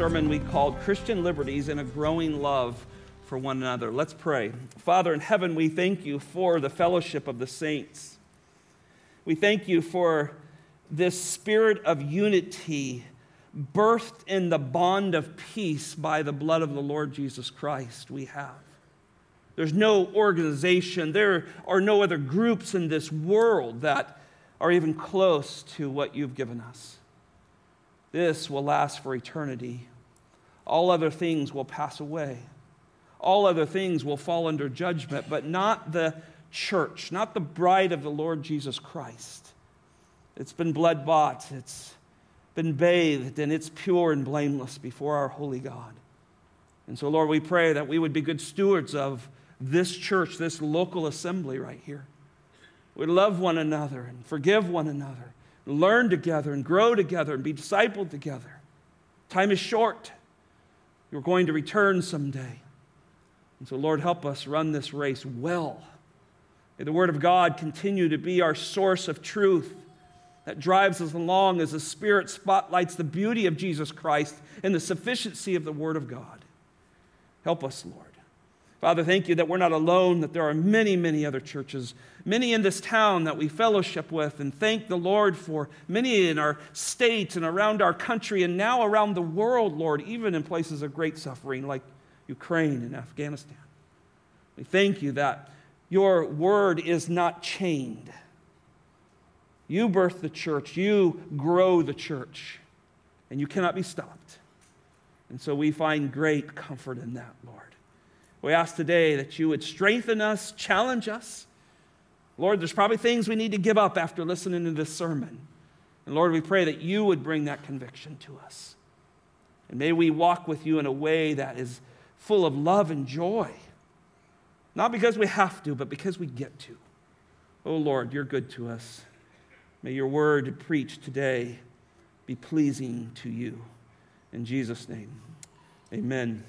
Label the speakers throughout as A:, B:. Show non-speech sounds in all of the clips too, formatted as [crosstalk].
A: sermon we called Christian Liberties and a Growing Love for One Another. Let's pray. Father in heaven, we thank you for the fellowship of the saints. We thank you for this spirit of unity birthed in the bond of peace by the blood of the Lord Jesus Christ we have. There's no organization, there are no other groups in this world that are even close to what you've given us. This will last for eternity. All other things will pass away. All other things will fall under judgment, but not the church, not the bride of the Lord Jesus Christ. It's been blood bought, it's been bathed, and it's pure and blameless before our holy God. And so, Lord, we pray that we would be good stewards of this church, this local assembly right here. We'd love one another and forgive one another, learn together and grow together and be discipled together. Time is short. You're going to return someday. And so, Lord, help us run this race well. May the Word of God continue to be our source of truth that drives us along as the Spirit spotlights the beauty of Jesus Christ and the sufficiency of the Word of God. Help us, Lord. Father, thank you that we're not alone, that there are many, many other churches, many in this town that we fellowship with, and thank the Lord for many in our state and around our country and now around the world, Lord, even in places of great suffering like Ukraine and Afghanistan. We thank you that your word is not chained. You birth the church, you grow the church, and you cannot be stopped. And so we find great comfort in that, Lord. We ask today that you would strengthen us, challenge us. Lord, there's probably things we need to give up after listening to this sermon. And Lord, we pray that you would bring that conviction to us. And may we walk with you in a way that is full of love and joy. Not because we have to, but because we get to. Oh Lord, you're good to us. May your word preached today be pleasing to you. In Jesus' name, amen.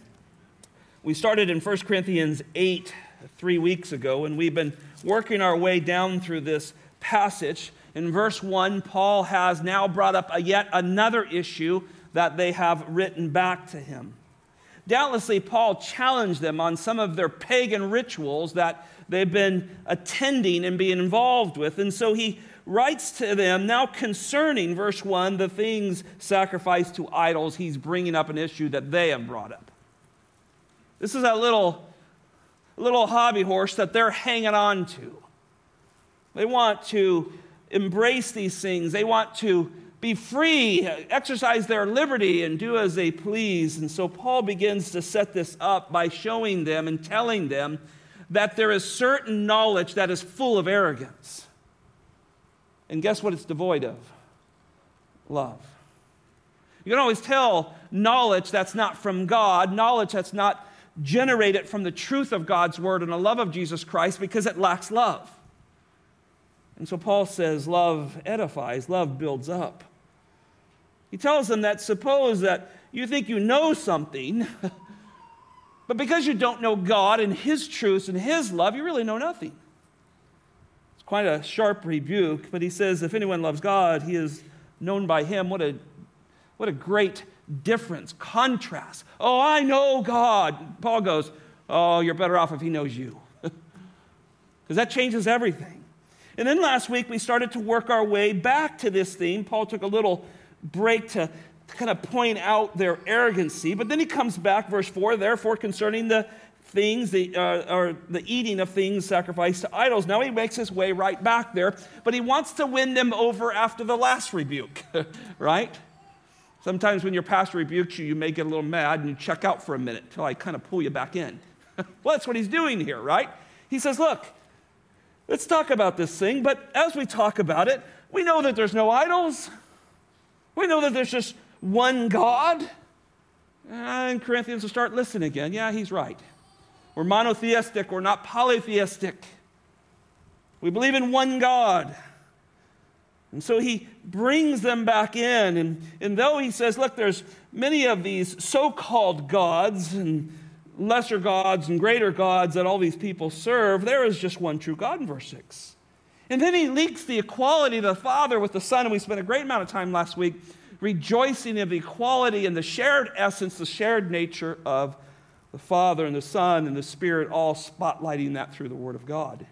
A: We started in 1 Corinthians 8 three weeks ago, and we've been working our way down through this passage. In verse 1, Paul has now brought up a yet another issue that they have written back to him. Doubtlessly, Paul challenged them on some of their pagan rituals that they've been attending and being involved with. And so he writes to them now concerning, verse 1, the things sacrificed to idols. He's bringing up an issue that they have brought up. This is a little, little hobby horse that they're hanging on to. They want to embrace these things, they want to be free, exercise their liberty, and do as they please. And so Paul begins to set this up by showing them and telling them that there is certain knowledge that is full of arrogance. And guess what it's devoid of? Love. You can always tell knowledge that's not from God, knowledge that's not generated from the truth of God's word and the love of Jesus Christ because it lacks love. And so Paul says, love edifies, love builds up. He tells them that suppose that you think you know something, [laughs] but because you don't know God and His truths and His love, you really know nothing. It's quite a sharp rebuke, but he says, if anyone loves God, he is known by Him. What a, what a great difference, contrast. Oh, I know God. Paul goes, Oh, you're better off if He knows you. [laughs] Because that changes everything. And then last week we started to work our way back to this theme. Paul took a little break to, kind of point out their arrogancy. But then he comes back, verse 4 therefore, concerning the things, the, uh, or the eating of things sacrificed to idols. Now he makes his way right back there, but he wants to win them over after the last rebuke, [laughs] right? Sometimes when your pastor rebukes you, you may get a little mad and you check out for a minute until I kind of pull you back in. [laughs] well, that's what he's doing here, right? He says, Look, let's talk about this thing, but as we talk about it, we know that there's no idols. We know that there's just one God. And Corinthians will start listening again. Yeah, he's right. We're monotheistic, we're not polytheistic. We believe in one God. And so he brings them back in. And, and though he says, look, there's many of these so called gods and lesser gods and greater gods that all these people serve, there is just one true God in verse 6. And then he links the equality of the Father with the Son, and we spent a great amount of time last week rejoicing of the equality and the shared essence, the shared nature of the Father and the Son and the Spirit, all spotlighting that through the Word of God.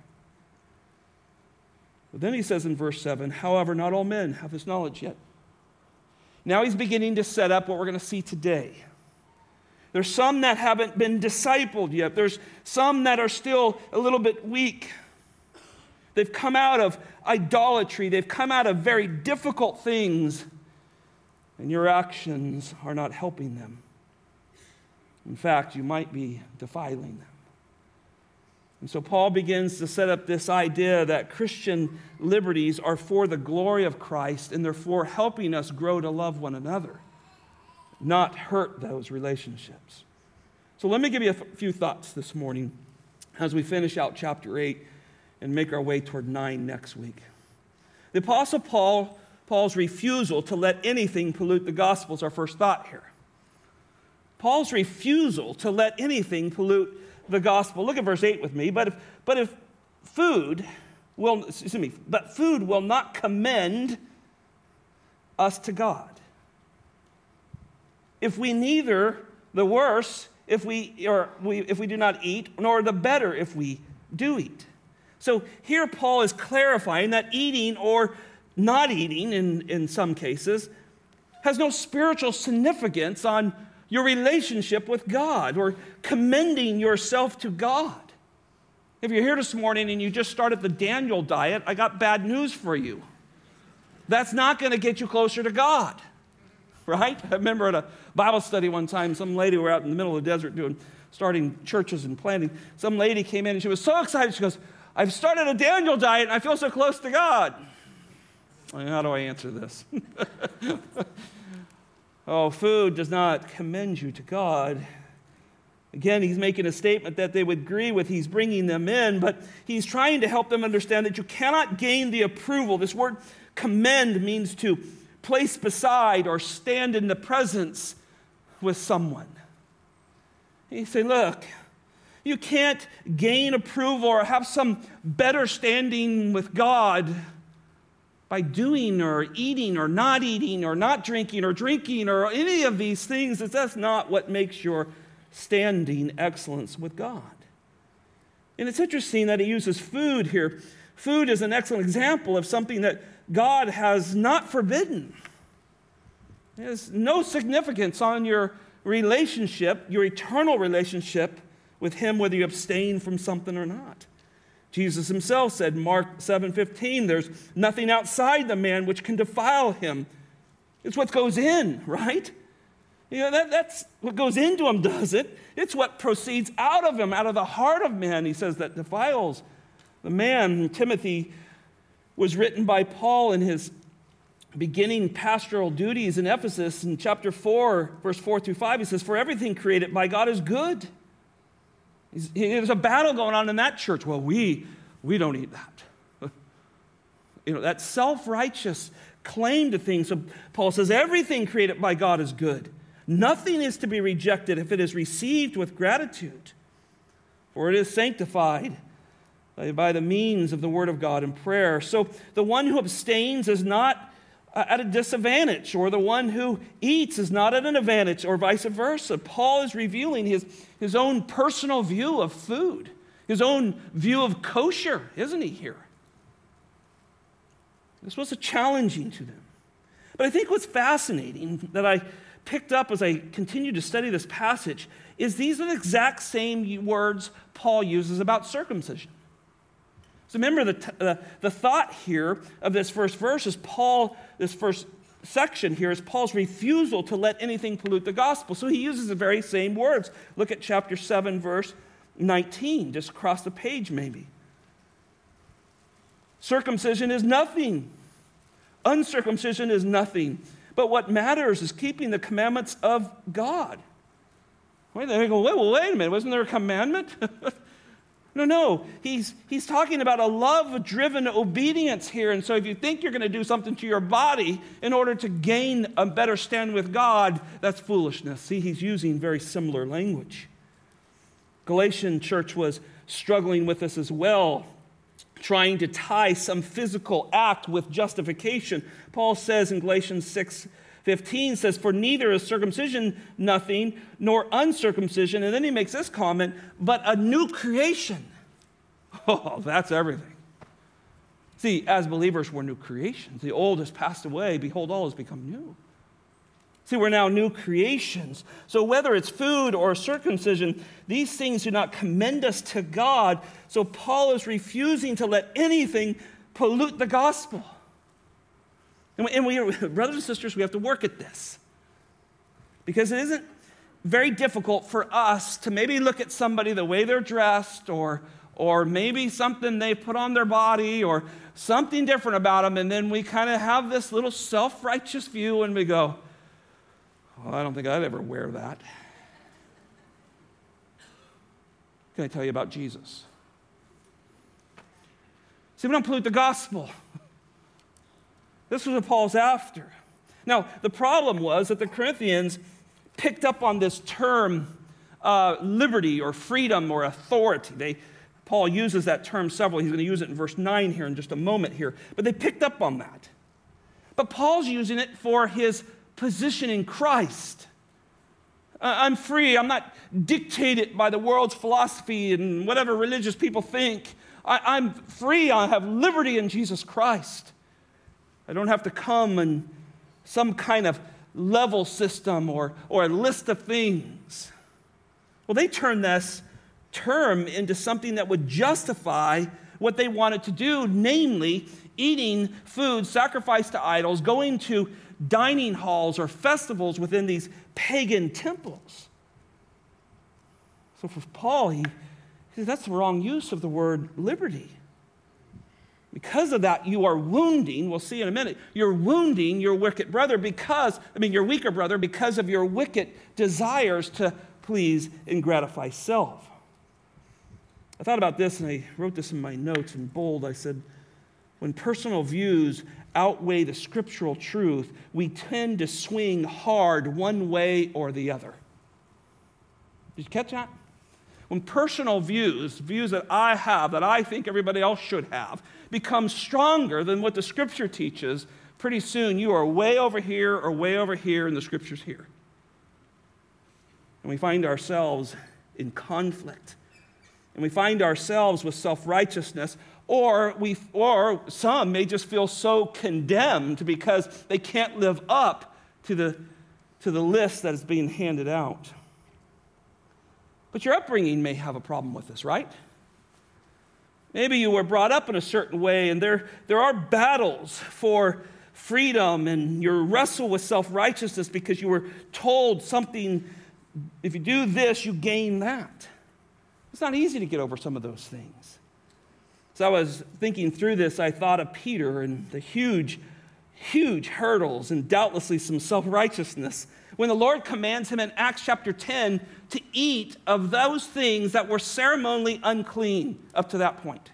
A: But then he says in verse 7 however, not all men have this knowledge yet. Now he's beginning to set up what we're going to see today. There's some that haven't been discipled yet. There's some that are still a little bit weak. They've come out of idolatry. They've come out of very difficult things, and your actions are not helping them. In fact, you might be defiling them. And so Paul begins to set up this idea that Christian liberties are for the glory of Christ and therefore helping us grow to love one another, not hurt those relationships. So let me give you a few thoughts this morning as we finish out chapter 8 and make our way toward 9 next week. The Apostle Paul, Paul's refusal to let anything pollute the gospel is our first thought here. Paul's refusal to let anything pollute the gospel. Look at verse 8 with me. But if, but if food will, excuse me, but food will not commend us to God. If we neither the worse if we, or we, if we do not eat, nor the better if we do eat. So here Paul is clarifying that eating or not eating, in, in some cases, has no spiritual significance on your relationship with God or commending yourself to God. If you're here this morning and you just started the Daniel diet, I got bad news for you. That's not going to get you closer to God, right? I remember at a Bible study one time, some lady, we were out in the middle of the desert doing, starting churches and planting. Some lady came in and she was so excited. She goes, I've started a Daniel diet and I feel so close to God. How do I answer this? [laughs] oh, food does not commend you to God. Again, he's making a statement that they would agree with. He's bringing them in, but he's trying to help them understand that you cannot gain the approval. This word commend means to place beside or stand in the presence with someone. He say, Look, you can't gain approval or have some better standing with God by doing or eating or not eating or not drinking or drinking or any of these things, that's not what makes your standing excellence with God. And it's interesting that he uses food here. Food is an excellent example of something that God has not forbidden. It has no significance on your relationship, your eternal relationship with Him, whether you abstain from something or not. Jesus himself said, Mark 7:15, there's nothing outside the man which can defile him. It's what goes in, right? You know, that, that's what goes into him, [laughs] does it? It's what proceeds out of him, out of the heart of man, he says, that defiles the man. Timothy was written by Paul in his beginning pastoral duties in Ephesus in chapter 4, verse 4 through 5. He says, For everything created by God is good there's a battle going on in that church. Well, we, we don't eat that. [laughs] you know, that self righteous claim to things. So Paul says everything created by God is good. Nothing is to be rejected if it is received with gratitude, for it is sanctified by the means of the Word of God and prayer. So the one who abstains is not at a disadvantage, or the one who eats is not at an advantage, or vice versa. Paul is revealing his, his own personal view of food, his own view of kosher, isn't he here? This was challenging to them. But I think what's fascinating that I picked up as I continued to study this passage is these are the exact same words Paul uses about circumcision. So remember, the, t- the, the thought here of this first verse is Paul, this first section here is Paul's refusal to let anything pollute the gospel. So he uses the very same words. Look at chapter 7, verse 19, just across the page, maybe. Circumcision is nothing, uncircumcision is nothing. But what matters is keeping the commandments of God. Wait, they go, wait, well, wait a minute, wasn't there a commandment? [laughs] No, no. He's, he's talking about a love driven obedience here. And so if you think you're going to do something to your body in order to gain a better stand with God, that's foolishness. See, he's using very similar language. Galatian church was struggling with this as well, trying to tie some physical act with justification. Paul says in Galatians 6 15 says, For neither is circumcision nothing, nor uncircumcision. And then he makes this comment, but a new creation. [laughs] Oh, that's everything. See, as believers, we're new creations. The old has passed away. Behold, all has become new. See, we're now new creations. So, whether it's food or circumcision, these things do not commend us to God. So, Paul is refusing to let anything pollute the gospel. And we, [laughs] brothers and sisters, we have to work at this. Because it isn't very difficult for us to maybe look at somebody the way they're dressed or, or maybe something they put on their body or something different about them, and then we kind of have this little self righteous view and we go, well, I don't think I'd ever wear that. Can I tell you about Jesus? See, we don't pollute the gospel. This was what Paul's after. Now, the problem was that the Corinthians picked up on this term uh, liberty or freedom or authority. They, Paul uses that term several. He's going to use it in verse 9 here in just a moment here. But they picked up on that. But Paul's using it for his position in Christ. I'm free. I'm not dictated by the world's philosophy and whatever religious people think. I, I'm free. I have liberty in Jesus Christ. I don't have to come in some kind of level system or, or a list of things. Well, they turned this term into something that would justify what they wanted to do, namely eating food sacrificed to idols, going to dining halls or festivals within these pagan temples. So for Paul, he, he says that's the wrong use of the word liberty. Because of that, you are wounding, we'll see in a minute, you're wounding your wicked brother because, I mean, your weaker brother because of your wicked desires to please and gratify self. I thought about this and I wrote this in my notes in bold. I said, when personal views outweigh the scriptural truth, we tend to swing hard one way or the other. Did you catch that? When personal views, views that I have, that I think everybody else should have, become stronger than what the scripture teaches, pretty soon you are way over here or way over here, and the scripture's here. And we find ourselves in conflict. And we find ourselves with self righteousness, or, we, or some may just feel so condemned because they can't live up to the, to the list that is being handed out. But your upbringing may have a problem with this, right? Maybe you were brought up in a certain way, and there, there are battles for freedom, and you wrestle with self righteousness because you were told something, if you do this, you gain that. It's not easy to get over some of those things. As I was thinking through this, I thought of Peter and the huge, huge hurdles and doubtlessly some self righteousness when the Lord commands him in Acts chapter 10 to eat of those things that were ceremonially unclean up to that point.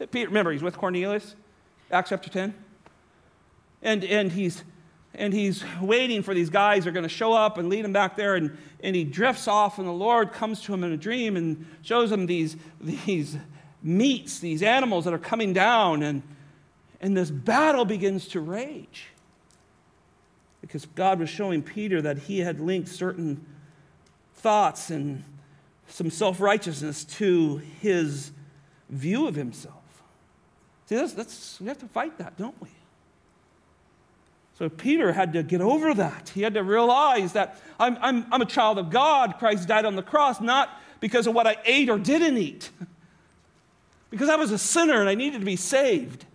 A: [laughs] Peter, remember, he's with Cornelius, Acts chapter 10. And, and, he's, and he's waiting for these guys are going to show up and lead him back there. And, and he drifts off, and the Lord comes to him in a dream and shows him these, these meats, these animals that are coming down. And, and this battle begins to rage because God was showing Peter that he had linked certain thoughts and some self righteousness to his view of himself. See, that's, that's, we have to fight that, don't we? So Peter had to get over that. He had to realize that I'm, I'm, I'm a child of God. Christ died on the cross, not because of what I ate or didn't eat, [laughs] because I was a sinner and I needed to be saved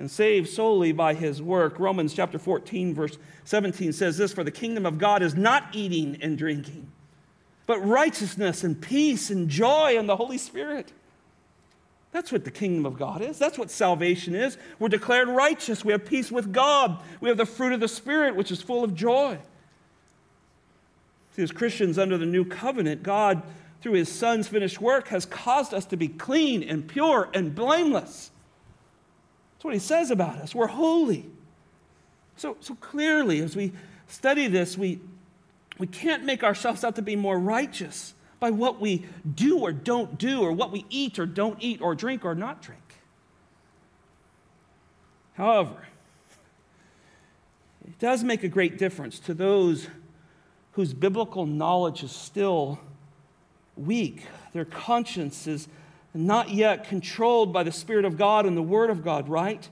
A: and saved solely by his work. Romans chapter 14, verse 17 says this For the kingdom of God is not eating and drinking, but righteousness and peace and joy in the Holy Spirit. That's what the kingdom of God is. That's what salvation is. We're declared righteous. We have peace with God. We have the fruit of the Spirit, which is full of joy. See, as Christians under the new covenant, God, through his Son's finished work, has caused us to be clean and pure and blameless. That's what he says about us. We're holy. So, so clearly, as we study this, we, we can't make ourselves out to be more righteous by what we do or don't do, or what we eat or don't eat, or drink or not drink. However, it does make a great difference to those whose biblical knowledge is still weak. Their conscience is not yet controlled by the Spirit of God and the Word of God, right?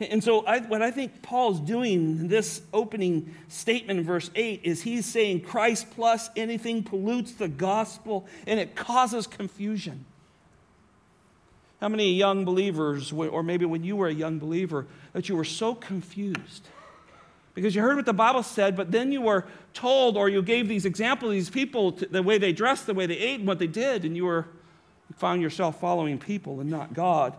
A: And so, I, what I think Paul's doing in this opening statement in verse 8 is he's saying Christ plus anything pollutes the gospel and it causes confusion. How many young believers, or maybe when you were a young believer, that you were so confused? Because you heard what the Bible said, but then you were told, or you gave these examples these people, the way they dressed, the way they ate, and what they did, and you were found yourself following people and not God.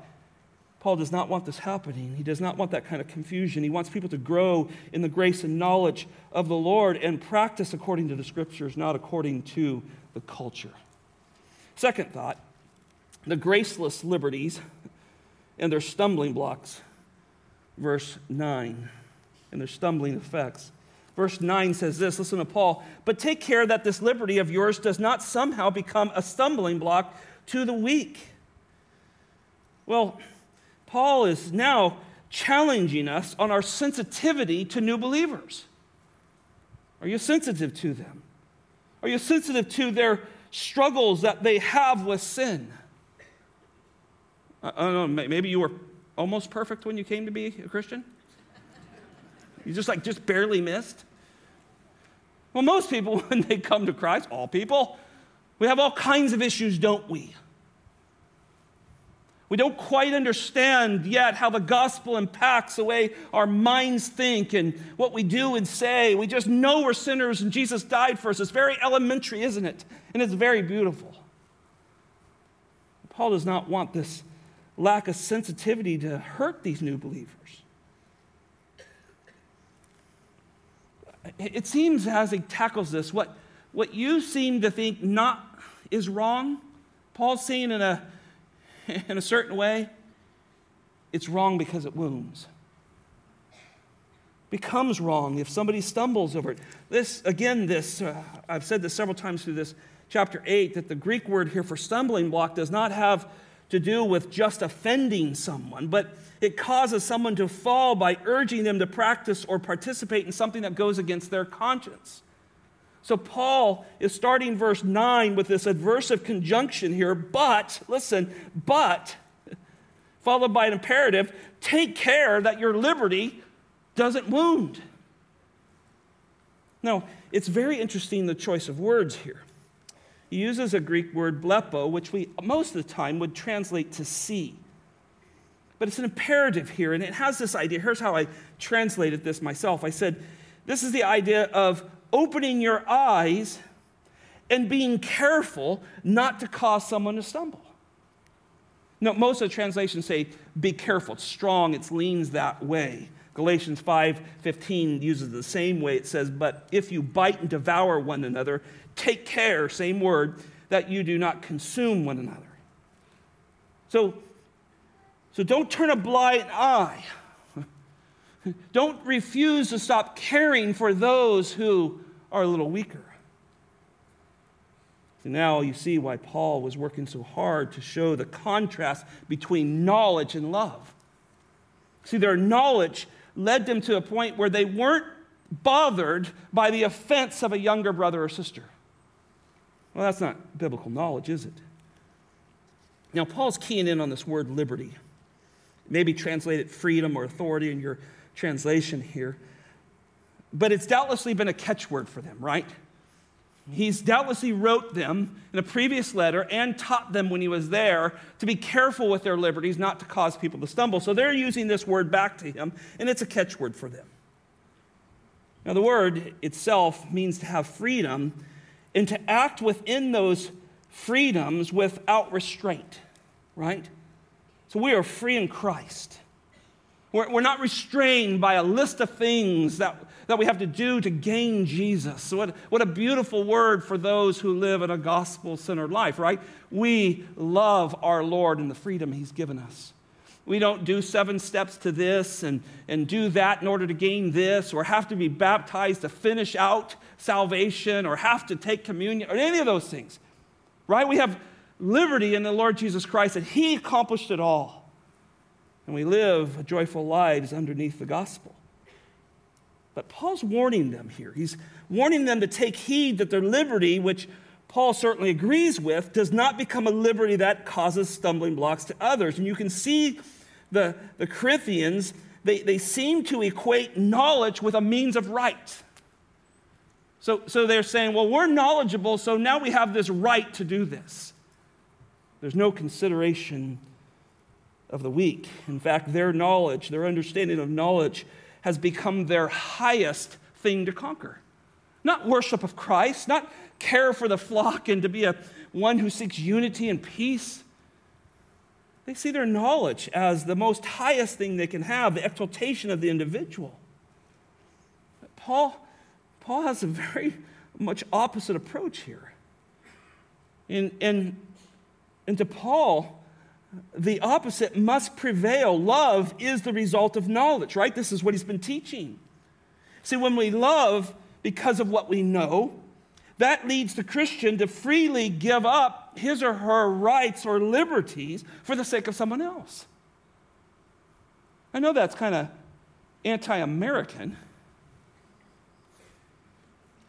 A: Paul does not want this happening. He does not want that kind of confusion. He wants people to grow in the grace and knowledge of the Lord and practice according to the scriptures, not according to the culture. Second thought the graceless liberties and their stumbling blocks. Verse 9, and their stumbling effects. Verse 9 says this listen to Paul, but take care that this liberty of yours does not somehow become a stumbling block to the weak. Well, Paul is now challenging us on our sensitivity to new believers. Are you sensitive to them? Are you sensitive to their struggles that they have with sin? I don't know, maybe you were almost perfect when you came to be a Christian? You just like just barely missed? Well, most people, [laughs] when they come to Christ, all people, we have all kinds of issues, don't we? We don't quite understand yet how the gospel impacts the way our minds think and what we do and say. We just know we're sinners and Jesus died for us. It's very elementary, isn't it? And it's very beautiful. Paul does not want this lack of sensitivity to hurt these new believers. It seems as he tackles this, what, what you seem to think not is wrong, Paul's saying in a, [laughs] in a certain way, it's wrong because it wounds. Becomes wrong if somebody stumbles over it. This, again, this, uh, I've said this several times through this chapter 8, that the Greek word here for stumbling block does not have to do with just offending someone, but it causes someone to fall by urging them to practice or participate in something that goes against their conscience. So, Paul is starting verse 9 with this adversive conjunction here, but, listen, but, followed by an imperative take care that your liberty doesn't wound. Now, it's very interesting the choice of words here. He uses a Greek word blepo, which we most of the time would translate to see. But it's an imperative here, and it has this idea. Here's how I translated this myself I said, This is the idea of opening your eyes and being careful not to cause someone to stumble. No, most of the translations say, be careful. It's strong, it leans that way. Galatians 5:15 uses the same way. It says, "But if you bite and devour one another, take care, same word, that you do not consume one another." So so don't turn a blind eye. [laughs] Don't refuse to stop caring for those who are a little weaker. So now you see why Paul was working so hard to show the contrast between knowledge and love. See, their knowledge led them to a point where they weren't bothered by the offense of a younger brother or sister. Well, that's not biblical knowledge, is it? Now, Paul's keying in on this word liberty. Maybe translated freedom or authority in your translation here. But it's doubtlessly been a catchword for them, right? He's doubtlessly wrote them in a previous letter and taught them when he was there to be careful with their liberties, not to cause people to stumble. So they're using this word back to him, and it's a catchword for them. Now, the word itself means to have freedom and to act within those freedoms without restraint, right? So we are free in Christ. We're, we're not restrained by a list of things that, that we have to do to gain Jesus. What, what a beautiful word for those who live in a gospel centered life, right? We love our Lord and the freedom He's given us. We don't do seven steps to this and, and do that in order to gain this, or have to be baptized to finish out salvation, or have to take communion, or any of those things, right? We have liberty in the Lord Jesus Christ, that He accomplished it all. And we live a joyful lives underneath the gospel. But Paul's warning them here. He's warning them to take heed that their liberty, which Paul certainly agrees with, does not become a liberty that causes stumbling blocks to others. And you can see the, the Corinthians, they, they seem to equate knowledge with a means of right. So, so they're saying, well, we're knowledgeable, so now we have this right to do this. There's no consideration of the weak. In fact, their knowledge, their understanding of knowledge, has become their highest thing to conquer. Not worship of Christ, not care for the flock and to be a one who seeks unity and peace. They see their knowledge as the most highest thing they can have, the exaltation of the individual. But Paul, Paul has a very much opposite approach here. And, and, and to Paul, the opposite must prevail. Love is the result of knowledge, right? This is what he's been teaching. See, when we love because of what we know, that leads the Christian to freely give up his or her rights or liberties for the sake of someone else. I know that's kind of anti American,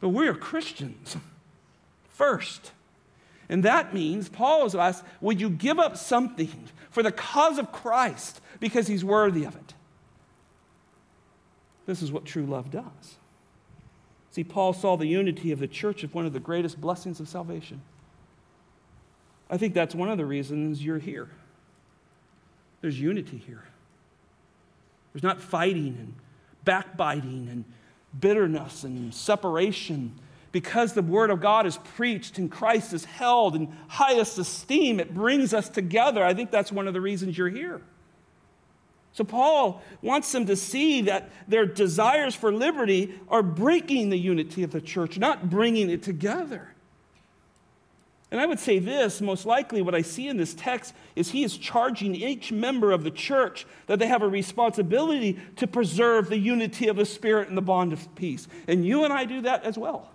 A: but we're Christians [laughs] first. And that means, Paul has asked, would you give up something for the cause of Christ because he's worthy of it? This is what true love does. See, Paul saw the unity of the church as one of the greatest blessings of salvation. I think that's one of the reasons you're here. There's unity here. There's not fighting and backbiting and bitterness and separation because the Word of God is preached and Christ is held in highest esteem, it brings us together. I think that's one of the reasons you're here. So, Paul wants them to see that their desires for liberty are breaking the unity of the church, not bringing it together. And I would say this most likely, what I see in this text is he is charging each member of the church that they have a responsibility to preserve the unity of the Spirit and the bond of peace. And you and I do that as well.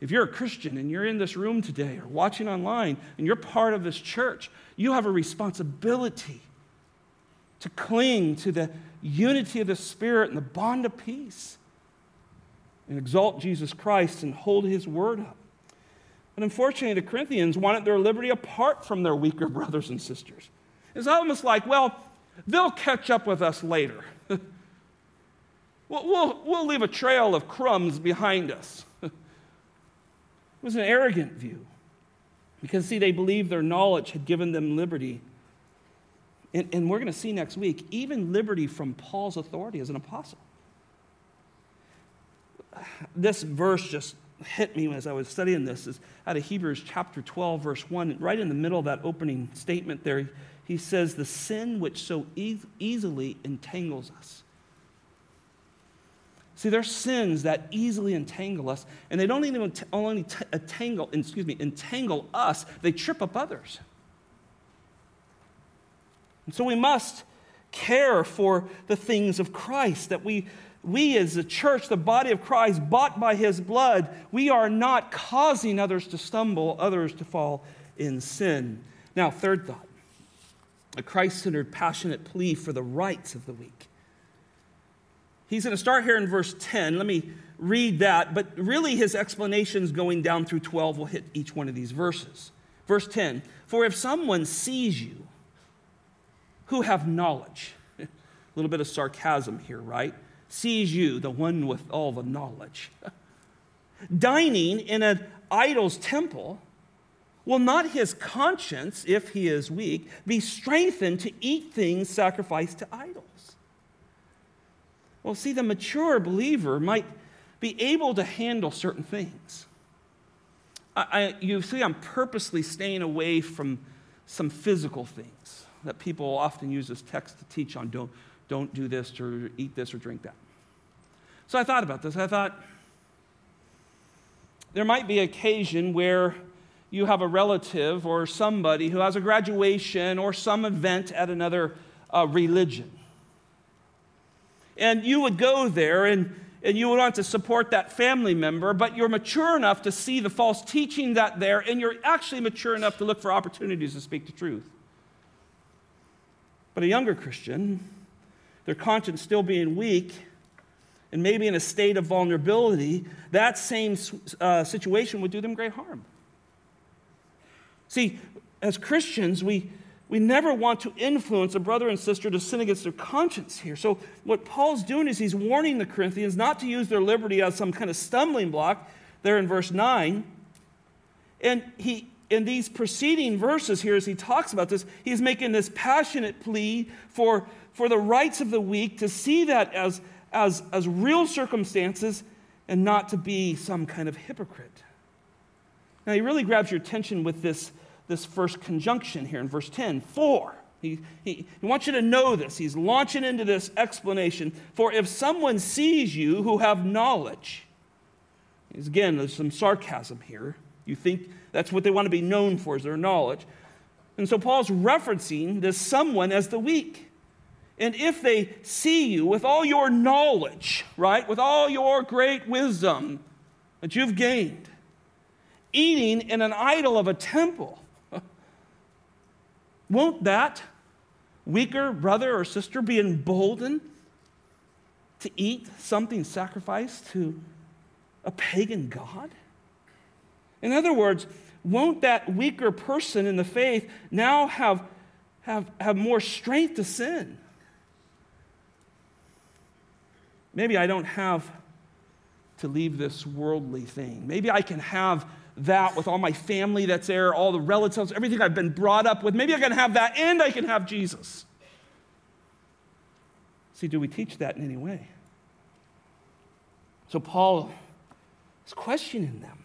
A: If you're a Christian and you're in this room today or watching online and you're part of this church, you have a responsibility to cling to the unity of the Spirit and the bond of peace and exalt Jesus Christ and hold his word up. But unfortunately, the Corinthians wanted their liberty apart from their weaker brothers and sisters. It's almost like, well, they'll catch up with us later. [laughs] we'll, we'll, we'll leave a trail of crumbs behind us. It was an arrogant view. Because, see, they believed their knowledge had given them liberty. And, and we're going to see next week, even liberty from Paul's authority as an apostle. This verse just hit me as I was studying this is out of Hebrews chapter 12, verse 1. Right in the middle of that opening statement there, he says, The sin which so e- easily entangles us. See, there's sins that easily entangle us, and they don't even only entangle, excuse me, entangle us, they trip up others. And so we must care for the things of Christ, that we, we as a church, the body of Christ, bought by his blood, we are not causing others to stumble, others to fall in sin. Now, third thought a Christ centered, passionate plea for the rights of the weak. He's going to start here in verse 10. Let me read that, but really his explanations going down through 12 will hit each one of these verses. Verse 10 For if someone sees you who have knowledge, [laughs] a little bit of sarcasm here, right? Sees you, the one with all the knowledge, [laughs] dining in an idol's temple, will not his conscience, if he is weak, be strengthened to eat things sacrificed to idols? Well, see, the mature believer might be able to handle certain things. I, I, you see, I'm purposely staying away from some physical things that people often use as text to teach on don't, don't do this or eat this or drink that. So I thought about this. I thought there might be occasion where you have a relative or somebody who has a graduation or some event at another uh, religion and you would go there and, and you would want to support that family member, but you're mature enough to see the false teaching that there, and you're actually mature enough to look for opportunities to speak the truth. But a younger Christian, their conscience still being weak, and maybe in a state of vulnerability, that same uh, situation would do them great harm. See, as Christians, we, we never want to influence a brother and sister to sin against their conscience here. So, what Paul's doing is he's warning the Corinthians not to use their liberty as some kind of stumbling block, there in verse 9. And he, in these preceding verses here, as he talks about this, he's making this passionate plea for, for the rights of the weak to see that as, as, as real circumstances and not to be some kind of hypocrite. Now, he really grabs your attention with this, this first conjunction here in verse 10 for. He, he, he wants you to know this. He's launching into this explanation. For if someone sees you who have knowledge, again, there's some sarcasm here. You think that's what they want to be known for, is their knowledge. And so Paul's referencing this someone as the weak. And if they see you with all your knowledge, right, with all your great wisdom that you've gained, eating in an idol of a temple, won't that weaker brother or sister be emboldened to eat something sacrificed to a pagan god? In other words, won't that weaker person in the faith now have, have, have more strength to sin? Maybe I don't have to leave this worldly thing. Maybe I can have that with all my family that's there, all the relatives, everything I've been brought up with. Maybe I can have that and I can have Jesus. See, do we teach that in any way? So Paul is questioning them.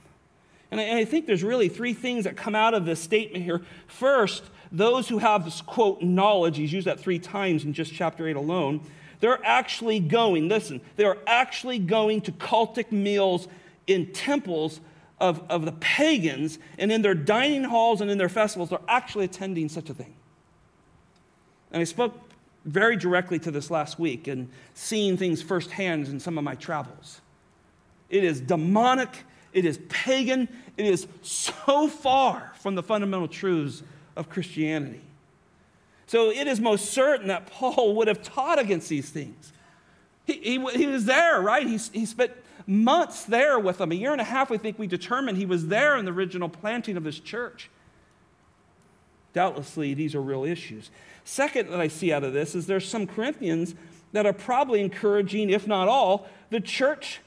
A: And I, and I think there's really three things that come out of this statement here. First, those who have this quote knowledge, he's used that three times in just chapter 8 alone, they're actually going, listen, they're actually going to cultic meals in temples of, of the pagans, and in their dining halls and in their festivals, they're actually attending such a thing. And I spoke very directly to this last week and seeing things firsthand in some of my travels. It is demonic it is pagan. It is so far from the fundamental truths of Christianity. So it is most certain that Paul would have taught against these things. He, he, he was there, right? He, he spent months there with him. A year and a half, we think we determined he was there in the original planting of this church. Doubtlessly, these are real issues. Second, that I see out of this is there's some Corinthians that are probably encouraging, if not all, the church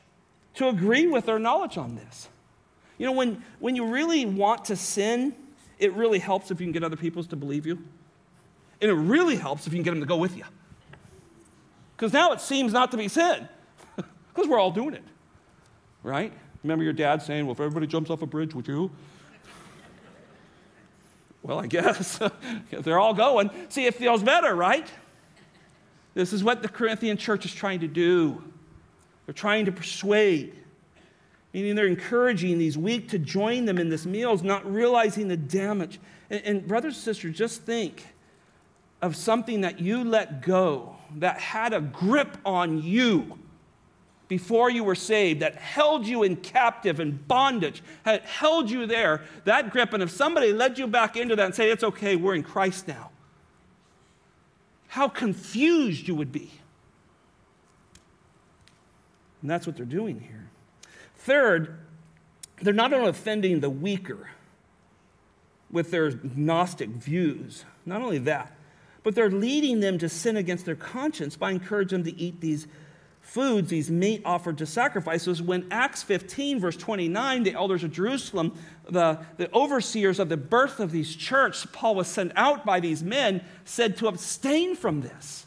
A: to agree with their knowledge on this. You know, when, when you really want to sin, it really helps if you can get other people to believe you. And it really helps if you can get them to go with you. Because now it seems not to be sin, [laughs] because we're all doing it, right? Remember your dad saying, Well, if everybody jumps off a bridge, would you? Well, I guess. [laughs] they're all going, see, it feels better, right? This is what the Corinthian church is trying to do. They're trying to persuade, meaning they're encouraging these weak to join them in this meals, not realizing the damage. And, and brothers and sisters, just think of something that you let go that had a grip on you before you were saved, that held you in captive and bondage, had held you there, that grip. And if somebody led you back into that and say, It's okay, we're in Christ now, how confused you would be. And that's what they're doing here. Third, they're not only offending the weaker with their Gnostic views, not only that, but they're leading them to sin against their conscience by encouraging them to eat these foods, these meat offered to sacrifices. When Acts 15, verse 29, the elders of Jerusalem, the, the overseers of the birth of these church, Paul was sent out by these men, said to abstain from this.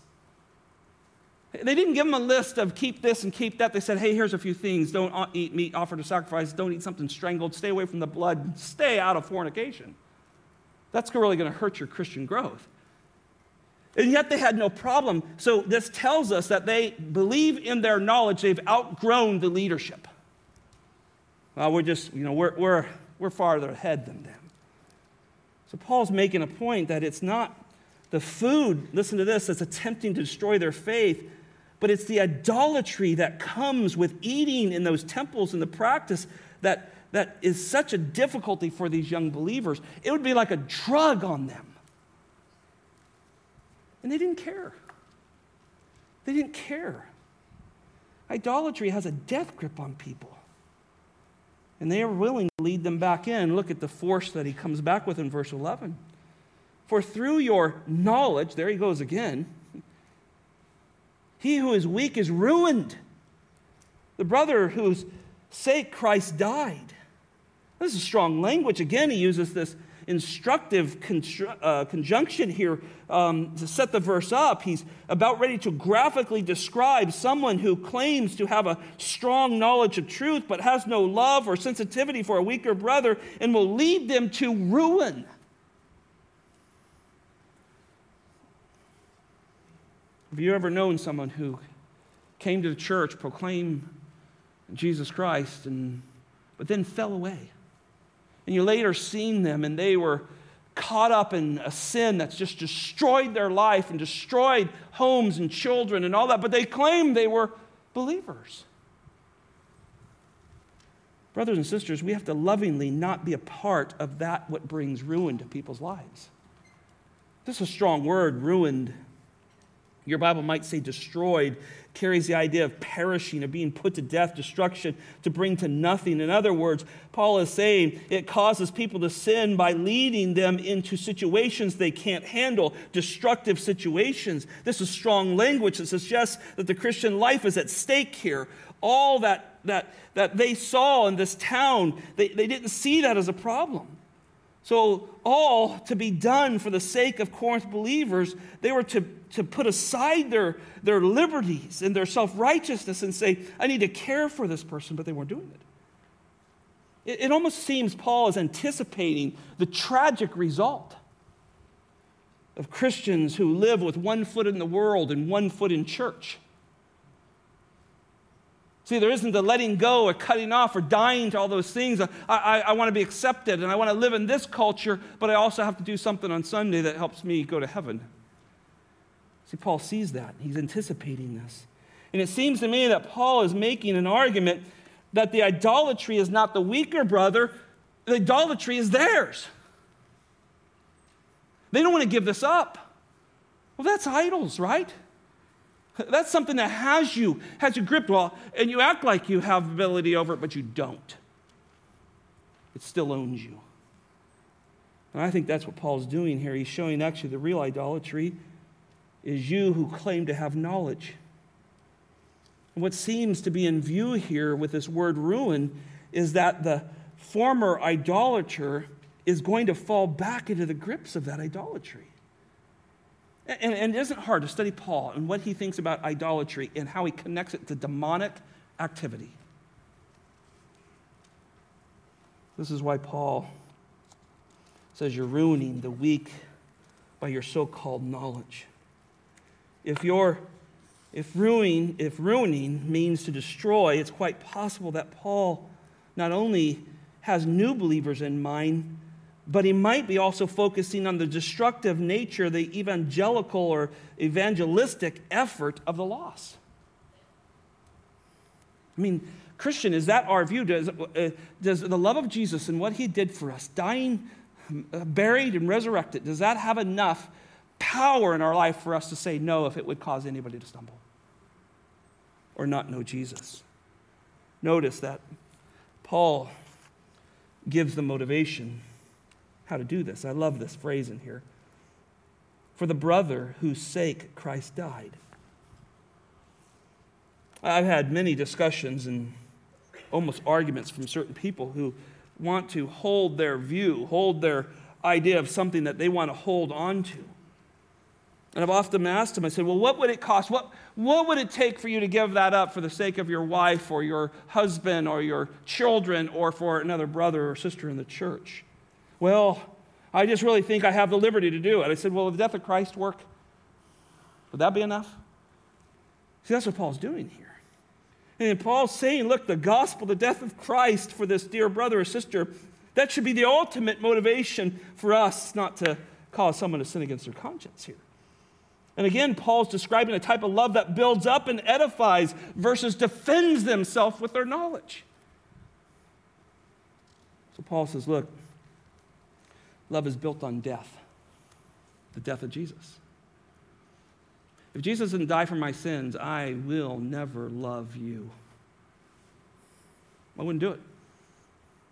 A: They didn't give them a list of keep this and keep that. They said, hey, here's a few things. Don't eat meat offered to sacrifice. Don't eat something strangled. Stay away from the blood. Stay out of fornication. That's really going to hurt your Christian growth. And yet they had no problem. So this tells us that they believe in their knowledge. They've outgrown the leadership. Well, we're just, you know, we're, we're, we're farther ahead than them. So Paul's making a point that it's not the food, listen to this, that's attempting to destroy their faith but it's the idolatry that comes with eating in those temples and the practice that, that is such a difficulty for these young believers. It would be like a drug on them. And they didn't care. They didn't care. Idolatry has a death grip on people. And they are willing to lead them back in. Look at the force that he comes back with in verse 11. For through your knowledge, there he goes again, he who is weak is ruined. The brother whose sake Christ died. This is strong language. Again, he uses this instructive constru- uh, conjunction here um, to set the verse up. He's about ready to graphically describe someone who claims to have a strong knowledge of truth but has no love or sensitivity for a weaker brother and will lead them to ruin. Have you ever known someone who came to the church, proclaimed Jesus Christ, and, but then fell away? And you later seen them, and they were caught up in a sin that's just destroyed their life and destroyed homes and children and all that, but they claimed they were believers. Brothers and sisters, we have to lovingly not be a part of that what brings ruin to people's lives. This is a strong word, ruined. Your Bible might say destroyed, carries the idea of perishing, of being put to death, destruction, to bring to nothing. In other words, Paul is saying it causes people to sin by leading them into situations they can't handle, destructive situations. This is strong language that suggests that the Christian life is at stake here. All that, that, that they saw in this town, they, they didn't see that as a problem. So, all to be done for the sake of Corinth believers, they were to, to put aside their, their liberties and their self righteousness and say, I need to care for this person, but they weren't doing it. it. It almost seems Paul is anticipating the tragic result of Christians who live with one foot in the world and one foot in church. See, there isn't a letting go or cutting off or dying to all those things. I, I, I want to be accepted and I want to live in this culture, but I also have to do something on Sunday that helps me go to heaven. See, Paul sees that. He's anticipating this. And it seems to me that Paul is making an argument that the idolatry is not the weaker brother, the idolatry is theirs. They don't want to give this up. Well, that's idols, right? That's something that has you, has you gripped well, and you act like you have ability over it, but you don't. It still owns you. And I think that's what Paul's doing here. He's showing actually the real idolatry is you who claim to have knowledge. And what seems to be in view here with this word ruin is that the former idolater is going to fall back into the grips of that idolatry. And, and, it isn't hard to study Paul and what he thinks about idolatry and how he connects it to demonic activity. This is why Paul says you're ruining the weak by your so called knowledge. If you're if ruining, if ruining means to destroy, it's quite possible that Paul not only has new believers in mind, but he might be also focusing on the destructive nature, the evangelical or evangelistic effort of the loss. I mean, Christian, is that our view? Does, uh, does the love of Jesus and what he did for us, dying, uh, buried, and resurrected, does that have enough power in our life for us to say no if it would cause anybody to stumble or not know Jesus? Notice that Paul gives the motivation how to do this. I love this phrase in here. For the brother whose sake Christ died. I've had many discussions and almost arguments from certain people who want to hold their view, hold their idea of something that they want to hold on to. And I've often asked them, I said, well, what would it cost? What, what would it take for you to give that up for the sake of your wife or your husband or your children or for another brother or sister in the church? Well, I just really think I have the liberty to do it. I said, Well, the death of Christ work? Would that be enough? See, that's what Paul's doing here. And Paul's saying, Look, the gospel, the death of Christ for this dear brother or sister, that should be the ultimate motivation for us not to cause someone to sin against their conscience here. And again, Paul's describing a type of love that builds up and edifies versus defends themselves with their knowledge. So Paul says, Look, Love is built on death, the death of Jesus. If Jesus didn't die for my sins, I will never love you. I wouldn't do it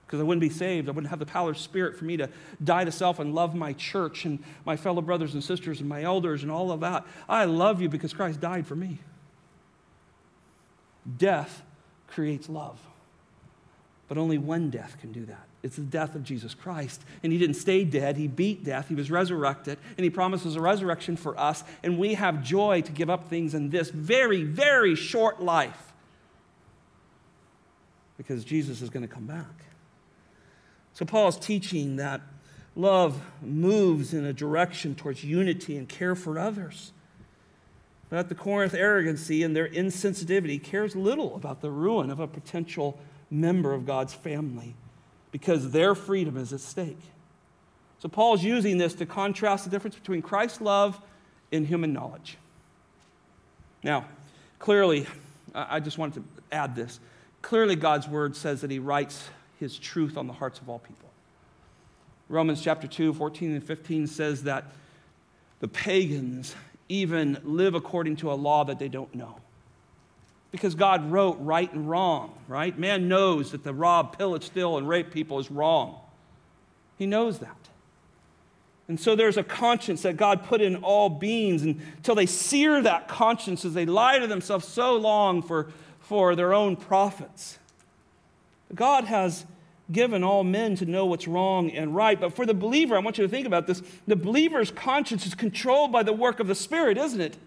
A: because I wouldn't be saved. I wouldn't have the power of Spirit for me to die to self and love my church and my fellow brothers and sisters and my elders and all of that. I love you because Christ died for me. Death creates love. But only one death can do that. It's the death of Jesus Christ. And he didn't stay dead, he beat death, he was resurrected, and he promises a resurrection for us. And we have joy to give up things in this very, very short life because Jesus is going to come back. So Paul is teaching that love moves in a direction towards unity and care for others. But the Corinth arrogancy and their insensitivity cares little about the ruin of a potential member of God's family because their freedom is at stake. So Paul is using this to contrast the difference between Christ's love and human knowledge. Now, clearly, I just wanted to add this. Clearly, God's word says that he writes his truth on the hearts of all people. Romans chapter 2, 14 and 15 says that the pagans even live according to a law that they don't know. Because God wrote right and wrong, right? Man knows that the rob, pillage, steal, and rape people is wrong. He knows that. And so there's a conscience that God put in all beings until they sear that conscience as they lie to themselves so long for, for their own profits. God has given all men to know what's wrong and right. But for the believer, I want you to think about this the believer's conscience is controlled by the work of the Spirit, isn't it?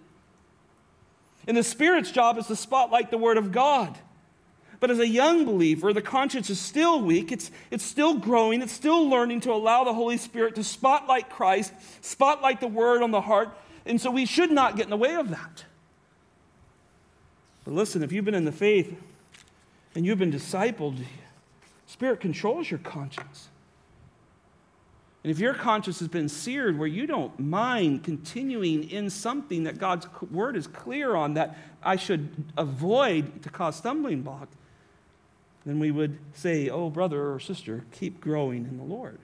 A: And the Spirit's job is to spotlight the Word of God. But as a young believer, the conscience is still weak. It's, it's still growing. It's still learning to allow the Holy Spirit to spotlight Christ, spotlight the Word on the heart. And so we should not get in the way of that. But listen, if you've been in the faith and you've been discipled, Spirit controls your conscience. And if your conscience has been seared where you don't mind continuing in something that God's word is clear on that I should avoid to cause stumbling block, then we would say, Oh, brother or sister, keep growing in the Lord.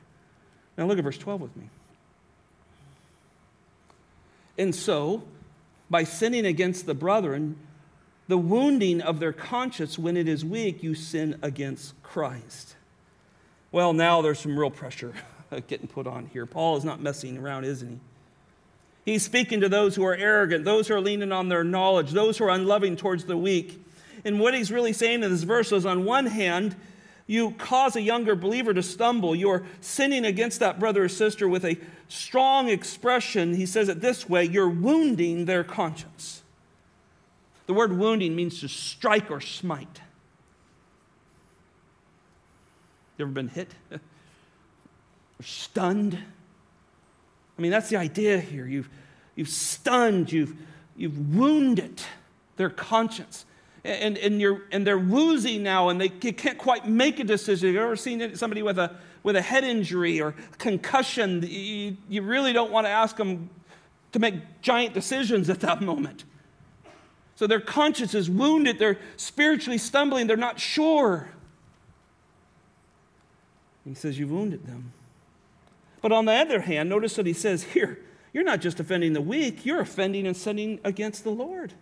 A: Now look at verse 12 with me. And so, by sinning against the brethren, the wounding of their conscience when it is weak, you sin against Christ. Well, now there's some real pressure [laughs] [laughs] getting put on here. Paul is not messing around, isn't he? He's speaking to those who are arrogant, those who are leaning on their knowledge, those who are unloving towards the weak. And what he's really saying in this verse is on one hand, you cause a younger believer to stumble. You're sinning against that brother or sister with a strong expression. He says it this way you're wounding their conscience. The word wounding means to strike or smite. You ever been hit? [laughs] stunned? I mean, that's the idea here. You've, you've stunned, you've, you've wounded their conscience. And, and, you're, and they're woozy now and they can't quite make a decision. Have you ever seen somebody with a, with a head injury or concussion? You, you really don't want to ask them to make giant decisions at that moment. So their conscience is wounded, they're spiritually stumbling, they're not sure. He says, You've wounded them. But on the other hand, notice what he says here you're not just offending the weak, you're offending and sinning against the Lord.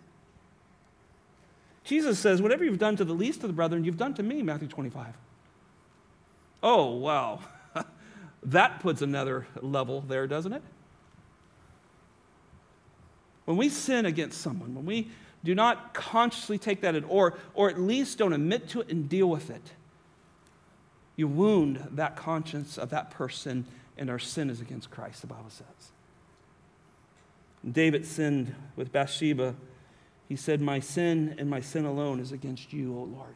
A: Jesus says, Whatever you've done to the least of the brethren, you've done to me, Matthew 25. Oh, wow. [laughs] that puts another level there, doesn't it? When we sin against someone, when we do not consciously take that in, or, or at least don't admit to it and deal with it, you wound that conscience of that person, and our sin is against Christ, the Bible says. David sinned with Bathsheba. He said, My sin and my sin alone is against you, O Lord.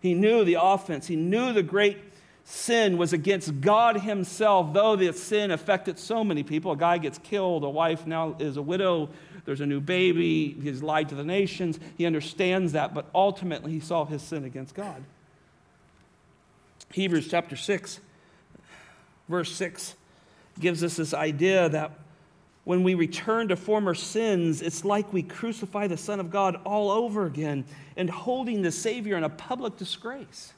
A: He knew the offense, he knew the great sin was against God Himself, though the sin affected so many people. A guy gets killed, a wife now is a widow, there's a new baby, he's lied to the nations. He understands that, but ultimately he saw his sin against God. Hebrews chapter 6, verse 6 gives us this idea that when we return to former sins, it's like we crucify the Son of God all over again and holding the Savior in a public disgrace.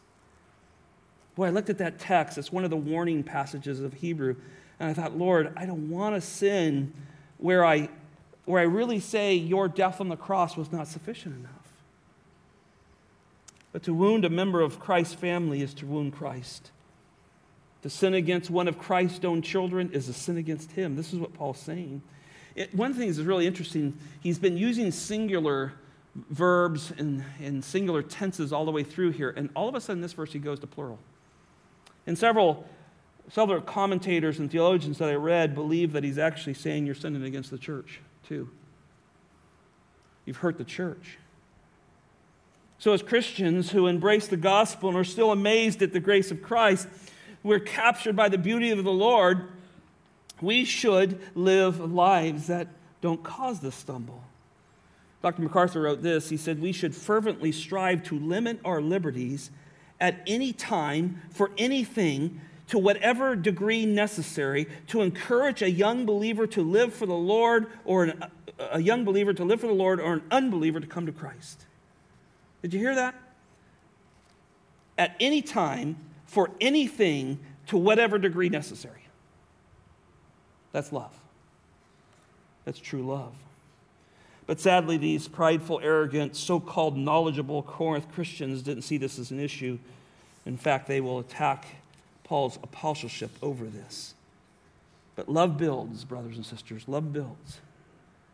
A: Boy, I looked at that text. It's one of the warning passages of Hebrew. And I thought, Lord, I don't want to sin where I where I really say your death on the cross was not sufficient enough. But to wound a member of Christ's family is to wound Christ. To sin against one of Christ's own children is a sin against him. This is what Paul's saying. It, one thing that's really interesting, he's been using singular verbs and, and singular tenses all the way through here, and all of a sudden, this verse he goes to plural. And several, several commentators and theologians that I read believe that he's actually saying you're sinning against the church, too. You've hurt the church. So, as Christians who embrace the gospel and are still amazed at the grace of Christ, we're captured by the beauty of the Lord we should live lives that don't cause the stumble. Dr. MacArthur wrote this. He said, We should fervently strive to limit our liberties at any time for anything to whatever degree necessary to encourage a young believer to live for the Lord or an, a young believer to live for the Lord or an unbeliever to come to Christ. Did you hear that? At any time for anything to whatever degree necessary. That's love. That's true love. But sadly, these prideful, arrogant, so called knowledgeable Corinth Christians didn't see this as an issue. In fact, they will attack Paul's apostleship over this. But love builds, brothers and sisters. Love builds.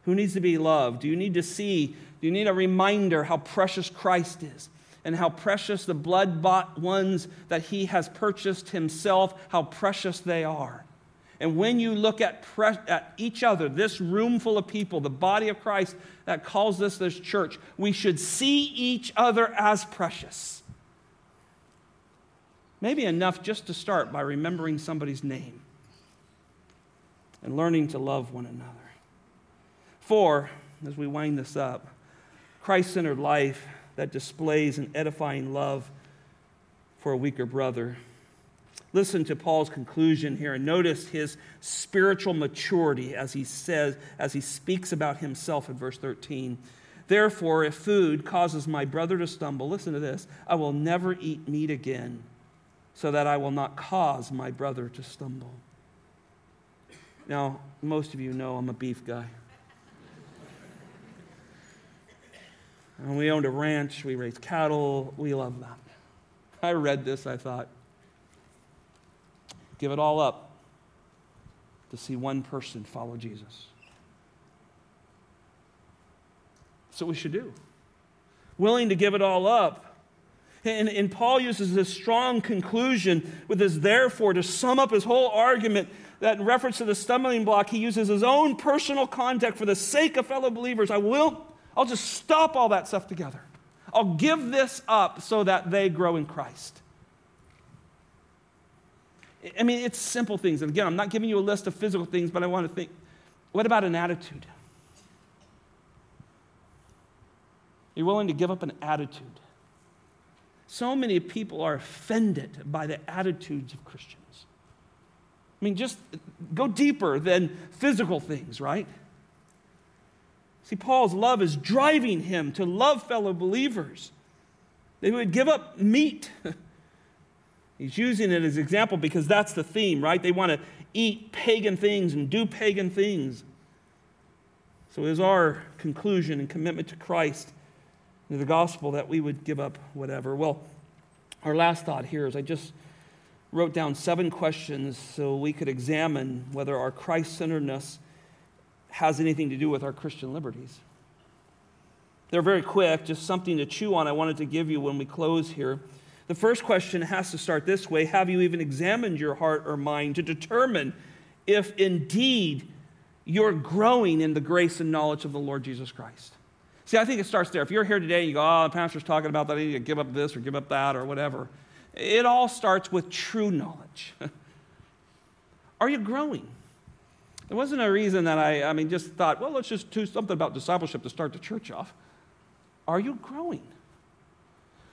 A: Who needs to be loved? Do you need to see? Do you need a reminder how precious Christ is and how precious the blood bought ones that he has purchased himself, how precious they are? And when you look at, pre- at each other, this room full of people, the body of Christ that calls this this church, we should see each other as precious. Maybe enough just to start by remembering somebody's name and learning to love one another. Four, as we wind this up, Christ centered life that displays an edifying love for a weaker brother. Listen to Paul's conclusion here and notice his spiritual maturity as he says, as he speaks about himself in verse 13. Therefore, if food causes my brother to stumble, listen to this, I will never eat meat again, so that I will not cause my brother to stumble. Now, most of you know I'm a beef guy. And we owned a ranch, we raised cattle, we loved that. I read this, I thought, give it all up to see one person follow Jesus. That's what we should do. Willing to give it all up. And, and Paul uses this strong conclusion with his therefore to sum up his whole argument that in reference to the stumbling block, he uses his own personal context for the sake of fellow believers. I will, I'll just stop all that stuff together. I'll give this up so that they grow in Christ. I mean, it's simple things. And again, I'm not giving you a list of physical things, but I want to think what about an attitude? You're willing to give up an attitude. So many people are offended by the attitudes of Christians. I mean, just go deeper than physical things, right? See, Paul's love is driving him to love fellow believers. They would give up meat. [laughs] He's using it as an example because that's the theme, right? They want to eat pagan things and do pagan things. So it is our conclusion and commitment to Christ and the gospel that we would give up whatever. Well, our last thought here is I just wrote down seven questions so we could examine whether our Christ centeredness has anything to do with our Christian liberties. They're very quick, just something to chew on. I wanted to give you when we close here. The first question has to start this way Have you even examined your heart or mind to determine if indeed you're growing in the grace and knowledge of the Lord Jesus Christ? See, I think it starts there. If you're here today and you go, oh, the pastor's talking about that I need to give up this or give up that or whatever, it all starts with true knowledge. [laughs] Are you growing? There wasn't a reason that I, I mean, just thought, well, let's just do something about discipleship to start the church off. Are you growing?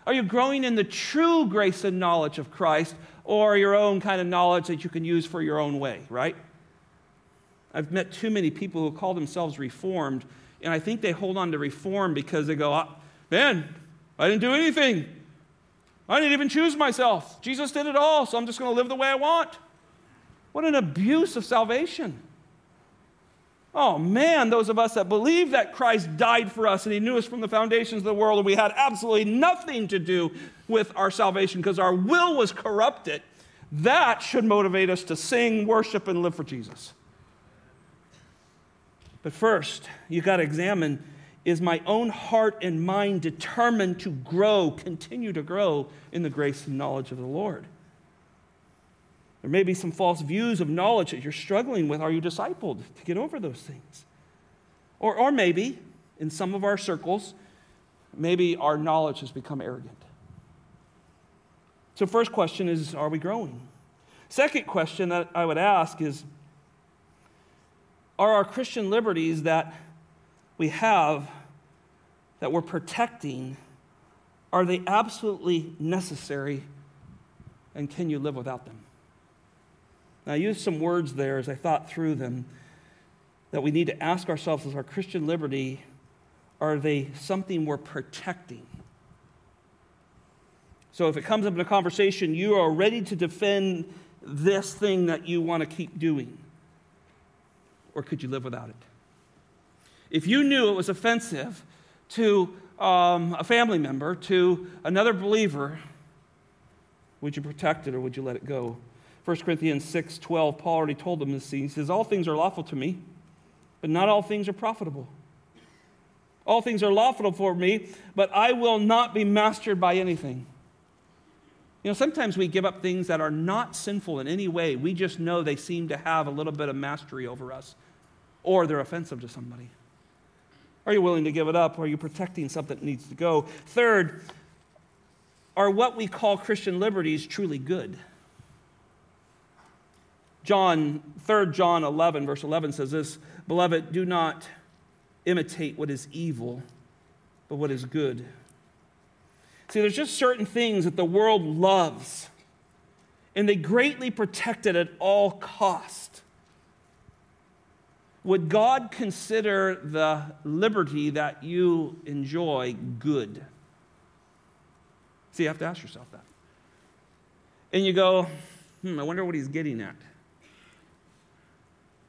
A: Are you growing in the true grace and knowledge of Christ or your own kind of knowledge that you can use for your own way, right? I've met too many people who call themselves reformed, and I think they hold on to reform because they go, ah, man, I didn't do anything. I didn't even choose myself. Jesus did it all, so I'm just going to live the way I want. What an abuse of salvation. Oh man, those of us that believe that Christ died for us and he knew us from the foundations of the world and we had absolutely nothing to do with our salvation because our will was corrupted, that should motivate us to sing, worship, and live for Jesus. But first, you got to examine is my own heart and mind determined to grow, continue to grow in the grace and knowledge of the Lord? There may be some false views of knowledge that you're struggling with. Are you discipled to get over those things? Or, or maybe, in some of our circles, maybe our knowledge has become arrogant. So, first question is Are we growing? Second question that I would ask is Are our Christian liberties that we have, that we're protecting, are they absolutely necessary? And can you live without them? Now, I used some words there as I thought through them that we need to ask ourselves as our Christian liberty are they something we're protecting? So if it comes up in a conversation, you are ready to defend this thing that you want to keep doing. Or could you live without it? If you knew it was offensive to um, a family member, to another believer, would you protect it or would you let it go? 1 Corinthians 6 12, Paul already told them this. He says, All things are lawful to me, but not all things are profitable. All things are lawful for me, but I will not be mastered by anything. You know, sometimes we give up things that are not sinful in any way. We just know they seem to have a little bit of mastery over us, or they're offensive to somebody. Are you willing to give it up? Or are you protecting something that needs to go? Third, are what we call Christian liberties truly good? John, 3 John 11, verse 11 says this Beloved, do not imitate what is evil, but what is good. See, there's just certain things that the world loves, and they greatly protect it at all cost. Would God consider the liberty that you enjoy good? See, you have to ask yourself that. And you go, hmm, I wonder what he's getting at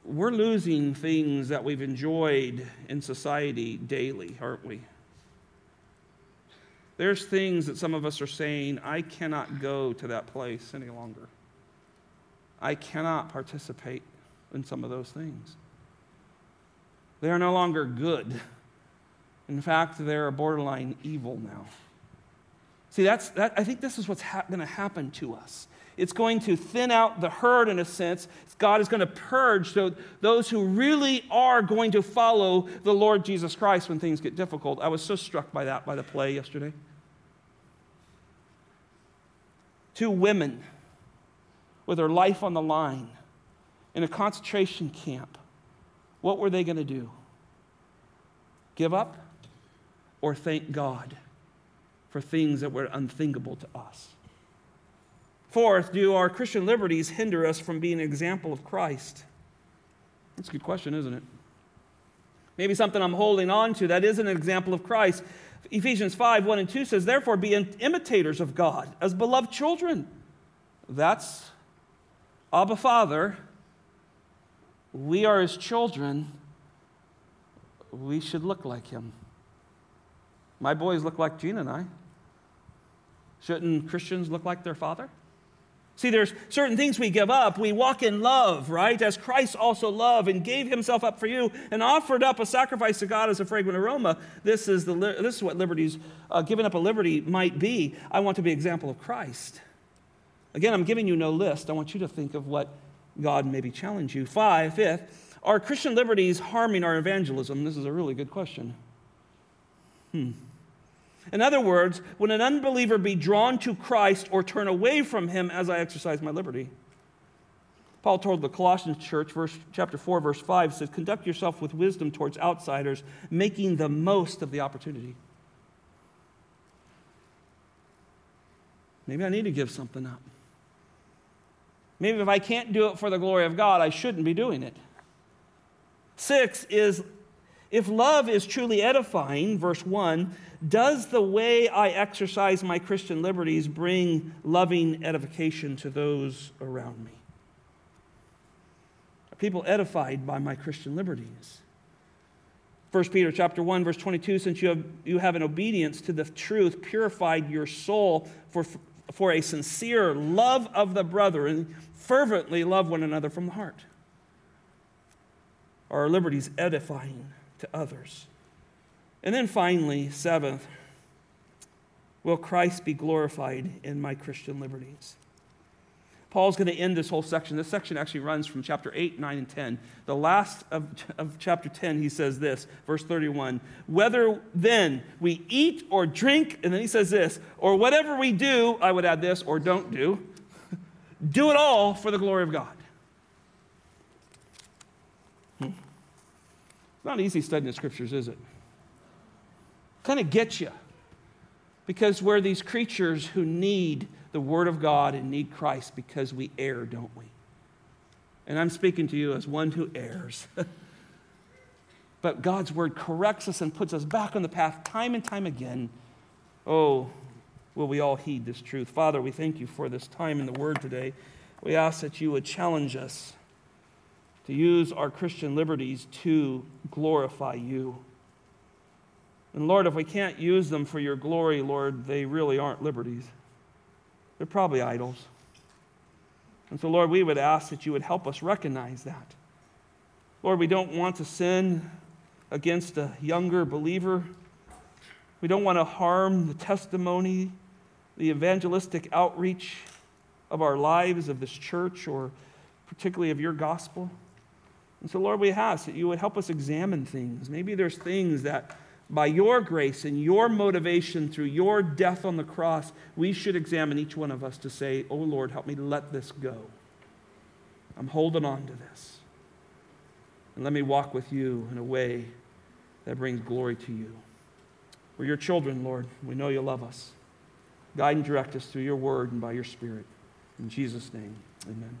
A: we're losing things that we've enjoyed in society daily, aren't we? There's things that some of us are saying, I cannot go to that place any longer. I cannot participate in some of those things. They are no longer good. In fact, they're borderline evil now. See, that's, that, I think this is what's ha- going to happen to us. It's going to thin out the herd in a sense. God is going to purge so those who really are going to follow the Lord Jesus Christ when things get difficult. I was so struck by that by the play yesterday. Two women with their life on the line in a concentration camp. What were they going to do? Give up or thank God for things that were unthinkable to us? Fourth, do our Christian liberties hinder us from being an example of Christ? That's a good question, isn't it? Maybe something I'm holding on to that isn't an example of Christ. Ephesians 5 1 and 2 says, Therefore, be imitators of God as beloved children. That's Abba Father. We are his children. We should look like him. My boys look like Gina and I. Shouldn't Christians look like their father? See, there's certain things we give up. We walk in love, right? As Christ also loved and gave himself up for you and offered up a sacrifice to God as a fragrant aroma. This is, the, this is what liberties, uh, giving up a liberty might be. I want to be example of Christ. Again, I'm giving you no list. I want you to think of what God maybe challenge you. Five, fifth, are Christian liberties harming our evangelism? This is a really good question. Hmm. In other words, would an unbeliever be drawn to Christ or turn away from him as I exercise my liberty? Paul told the Colossians church, verse, chapter 4, verse 5, says, Conduct yourself with wisdom towards outsiders, making the most of the opportunity. Maybe I need to give something up. Maybe if I can't do it for the glory of God, I shouldn't be doing it. Six is if love is truly edifying, verse 1, does the way I exercise my Christian liberties bring loving edification to those around me? people edified by my Christian liberties? 1 Peter chapter 1 verse 22 since you have you have in obedience to the truth purified your soul for for a sincere love of the brethren fervently love one another from the heart. Are our liberties edifying to others? And then finally, seventh, will Christ be glorified in my Christian liberties? Paul's going to end this whole section. This section actually runs from chapter 8, 9, and 10. The last of, of chapter 10, he says this, verse 31 Whether then we eat or drink, and then he says this, or whatever we do, I would add this, or don't do, [laughs] do it all for the glory of God. Hmm. It's not easy studying the scriptures, is it? Kind of gets you. Because we're these creatures who need the Word of God and need Christ because we err, don't we? And I'm speaking to you as one who errs. [laughs] but God's Word corrects us and puts us back on the path time and time again. Oh, will we all heed this truth? Father, we thank you for this time in the Word today. We ask that you would challenge us to use our Christian liberties to glorify you. And Lord, if we can't use them for your glory, Lord, they really aren't liberties. They're probably idols. And so, Lord, we would ask that you would help us recognize that. Lord, we don't want to sin against a younger believer. We don't want to harm the testimony, the evangelistic outreach of our lives, of this church, or particularly of your gospel. And so, Lord, we ask that you would help us examine things. Maybe there's things that by your grace and your motivation through your death on the cross, we should examine each one of us to say, Oh Lord, help me let this go. I'm holding on to this. And let me walk with you in a way that brings glory to you. We're your children, Lord. We know you love us. Guide and direct us through your word and by your spirit. In Jesus' name, amen.